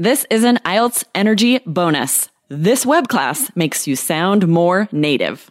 This is an IELTS Energy bonus. This web class makes you sound more native.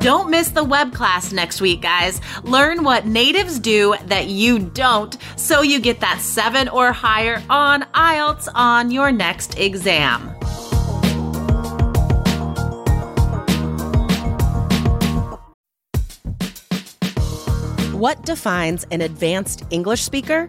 Don't miss the web class next week, guys. Learn what natives do that you don't so you get that seven or higher on IELTS on your next exam. What defines an advanced English speaker?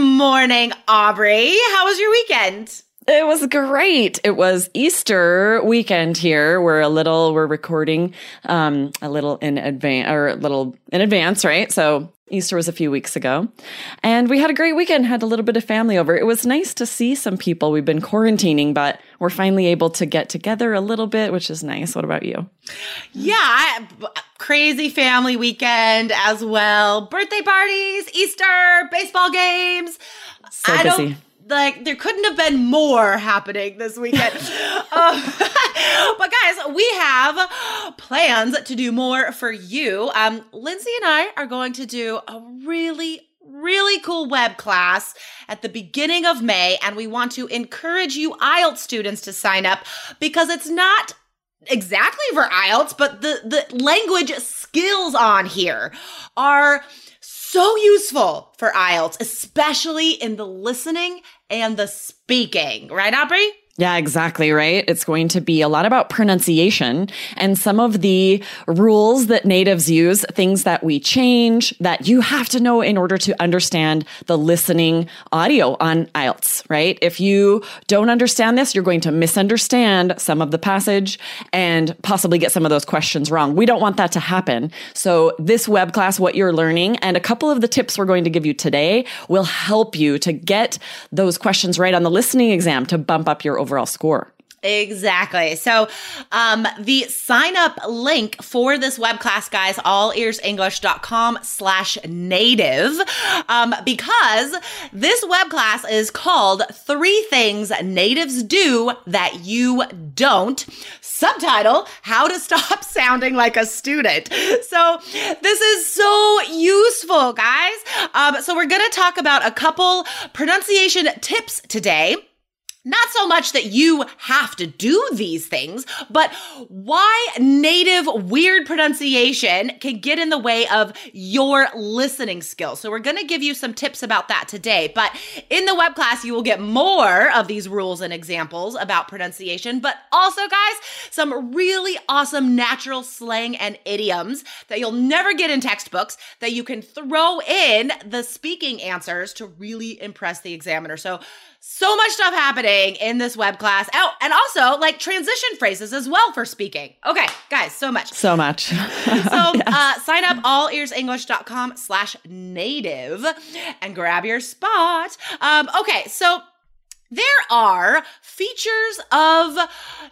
Good morning, Aubrey. How was your weekend? It was great. It was Easter weekend here. We're a little, we're recording um, a little in advance, or a little in advance, right? So Easter was a few weeks ago. And we had a great weekend, had a little bit of family over. It was nice to see some people. We've been quarantining, but we're finally able to get together a little bit, which is nice. What about you? Yeah, I, crazy family weekend as well. Birthday parties, Easter, baseball games. So I busy like there couldn't have been more happening this weekend. um, but guys, we have plans to do more for you. Um, Lindsay and I are going to do a really really cool web class at the beginning of May, and we want to encourage you IELTS students to sign up because it's not exactly for IELTS, but the, the language skills on here are so useful for IELTS, especially in the listening and the speaking, right, Aubrey? Yeah, exactly right. It's going to be a lot about pronunciation and some of the rules that natives use, things that we change that you have to know in order to understand the listening audio on IELTS, right? If you don't understand this, you're going to misunderstand some of the passage and possibly get some of those questions wrong. We don't want that to happen. So this web class, what you're learning and a couple of the tips we're going to give you today will help you to get those questions right on the listening exam to bump up your overall overall score. Exactly. So, um, the sign up link for this web class, guys, allearsenglish.com slash native, um, because this web class is called Three Things Natives Do That You Don't. Subtitle, How to Stop Sounding Like a Student. So, this is so useful, guys. Um, so, we're going to talk about a couple pronunciation tips today. Not so much that you have to do these things, but why native weird pronunciation can get in the way of your listening skills. So, we're going to give you some tips about that today. But in the web class, you will get more of these rules and examples about pronunciation, but also, guys, some really awesome natural slang and idioms that you'll never get in textbooks that you can throw in the speaking answers to really impress the examiner. So, so much stuff happening in this web class. Oh, and also like transition phrases as well for speaking. Okay, guys, so much. So much. so yes. uh, sign up allearsenglish.com slash native and grab your spot. Um, okay, so There are features of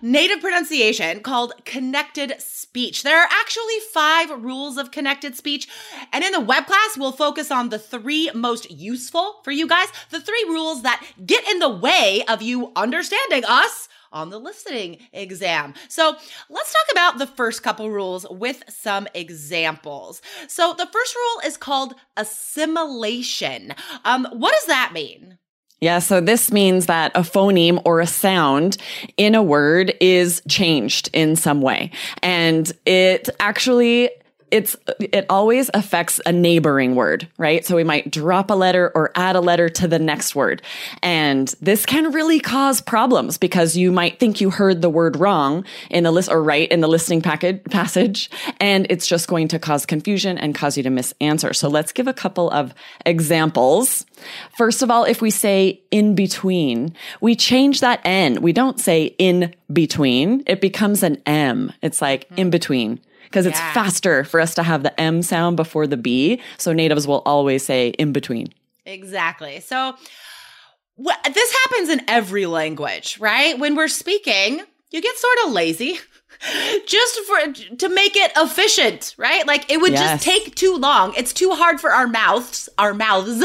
native pronunciation called connected speech. There are actually five rules of connected speech. And in the web class, we'll focus on the three most useful for you guys, the three rules that get in the way of you understanding us on the listening exam. So let's talk about the first couple rules with some examples. So the first rule is called assimilation. Um, what does that mean? Yeah, so this means that a phoneme or a sound in a word is changed in some way. And it actually it's it always affects a neighboring word, right? So we might drop a letter or add a letter to the next word. And this can really cause problems because you might think you heard the word wrong in the list or right in the listening package passage and it's just going to cause confusion and cause you to miss answer. So let's give a couple of examples. First of all, if we say in between, we change that N. We don't say in between. It becomes an M. It's like in between because it's yeah. faster for us to have the M sound before the B. So natives will always say in between. Exactly. So wh- this happens in every language, right? When we're speaking, you get sort of lazy. Just for to make it efficient, right? Like it would yes. just take too long. It's too hard for our mouths, our mouths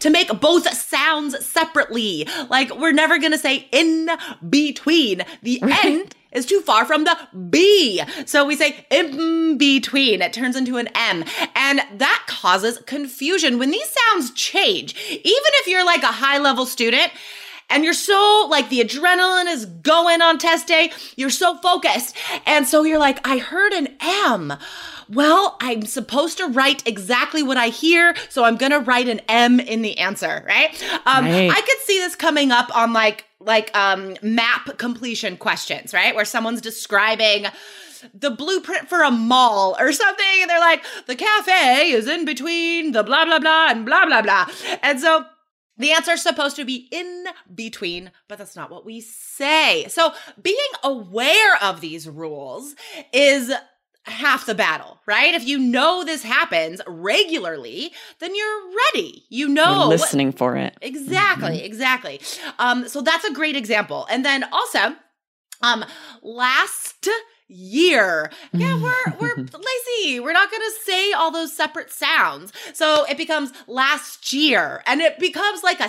to make both sounds separately. Like we're never going to say in between. The right. end is too far from the B. So we say in between. It turns into an M. And that causes confusion when these sounds change. Even if you're like a high level student, and you're so like the adrenaline is going on test day. You're so focused. And so you're like, I heard an M. Well, I'm supposed to write exactly what I hear, so I'm gonna write an M in the answer, right? Um, right. I could see this coming up on like like um map completion questions, right? Where someone's describing the blueprint for a mall or something, and they're like, the cafe is in between the blah blah blah and blah blah blah. And so the answer is supposed to be in between, but that's not what we say. So being aware of these rules is half the battle, right? If you know this happens regularly, then you're ready. You know, you're listening for it. Exactly, mm-hmm. exactly. Um, so that's a great example. And then also, um, last year. Yeah, we're we're lazy. We're not going to say all those separate sounds. So it becomes last year and it becomes like a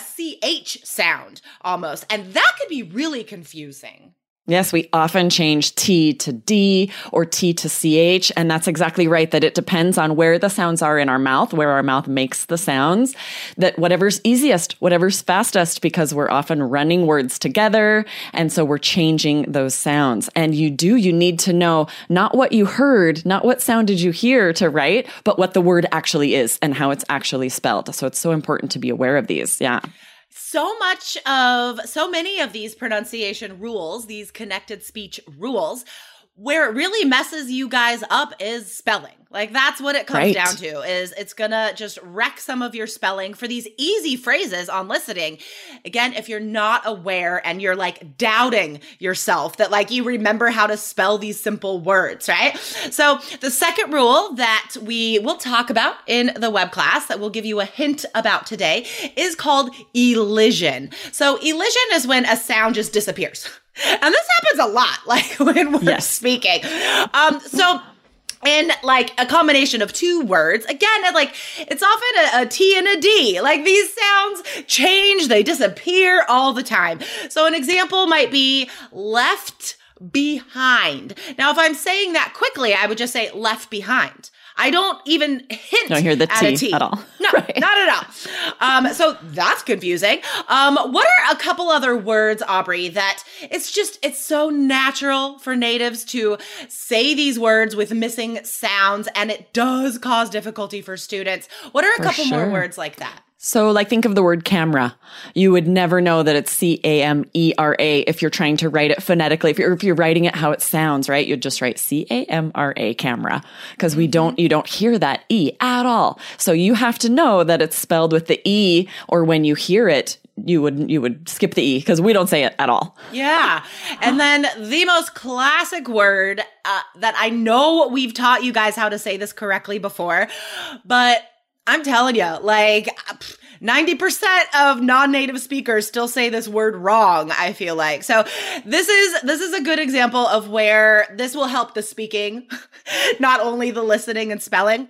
ch sound almost. And that could be really confusing. Yes, we often change T to D or T to CH. And that's exactly right, that it depends on where the sounds are in our mouth, where our mouth makes the sounds, that whatever's easiest, whatever's fastest, because we're often running words together. And so we're changing those sounds. And you do, you need to know not what you heard, not what sound did you hear to write, but what the word actually is and how it's actually spelled. So it's so important to be aware of these. Yeah so much of so many of these pronunciation rules, these connected speech rules, where it really messes you guys up is spelling. Like that's what it comes right. down to is it's going to just wreck some of your spelling for these easy phrases on listening. Again, if you're not aware and you're like doubting yourself that like you remember how to spell these simple words, right? So, the second rule that we will talk about in the web class that we'll give you a hint about today is called elision. So, elision is when a sound just disappears. And this happens a lot, like when we're yes. speaking. Um, so in like a combination of two words. Again, like it's often a, a T and a D. Like these sounds change, they disappear all the time. So an example might be left behind. Now, if I'm saying that quickly, I would just say left behind. I don't even hint don't hear the at T, at all. No, right. not at all. Um, so that's confusing. Um, what are a couple other words, Aubrey, that it's just it's so natural for natives to say these words with missing sounds, and it does cause difficulty for students. What are a for couple sure. more words like that? So, like, think of the word camera. You would never know that it's C A M E R A if you're trying to write it phonetically. If you're, if you're writing it how it sounds, right? You'd just write C A M R A camera because we don't, you don't hear that E at all. So you have to know that it's spelled with the E or when you hear it, you would, you would skip the E because we don't say it at all. Yeah. And then the most classic word uh, that I know we've taught you guys how to say this correctly before, but I'm telling you, like 90% of non-native speakers still say this word wrong, I feel like. So this is this is a good example of where this will help the speaking, not only the listening and spelling.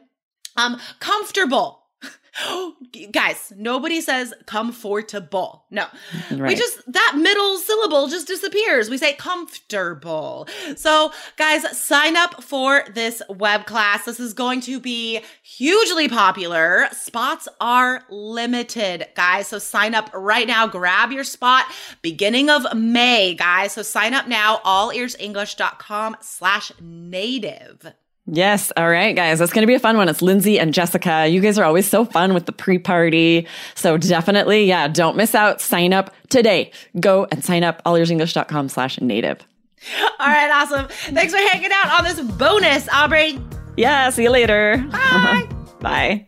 Um comfortable. Guys, nobody says comfortable. No. Right. We just, that middle syllable just disappears. We say comfortable. So, guys, sign up for this web class. This is going to be hugely popular. Spots are limited, guys. So, sign up right now. Grab your spot beginning of May, guys. So, sign up now, allearsenglish.com slash native. Yes. All right, guys. That's going to be a fun one. It's Lindsay and Jessica. You guys are always so fun with the pre party. So definitely, yeah, don't miss out. Sign up today. Go and sign up allearsenglish.com slash native. All right. Awesome. Thanks for hanging out on this bonus, Aubrey. Yeah. See you later. Bye. Bye.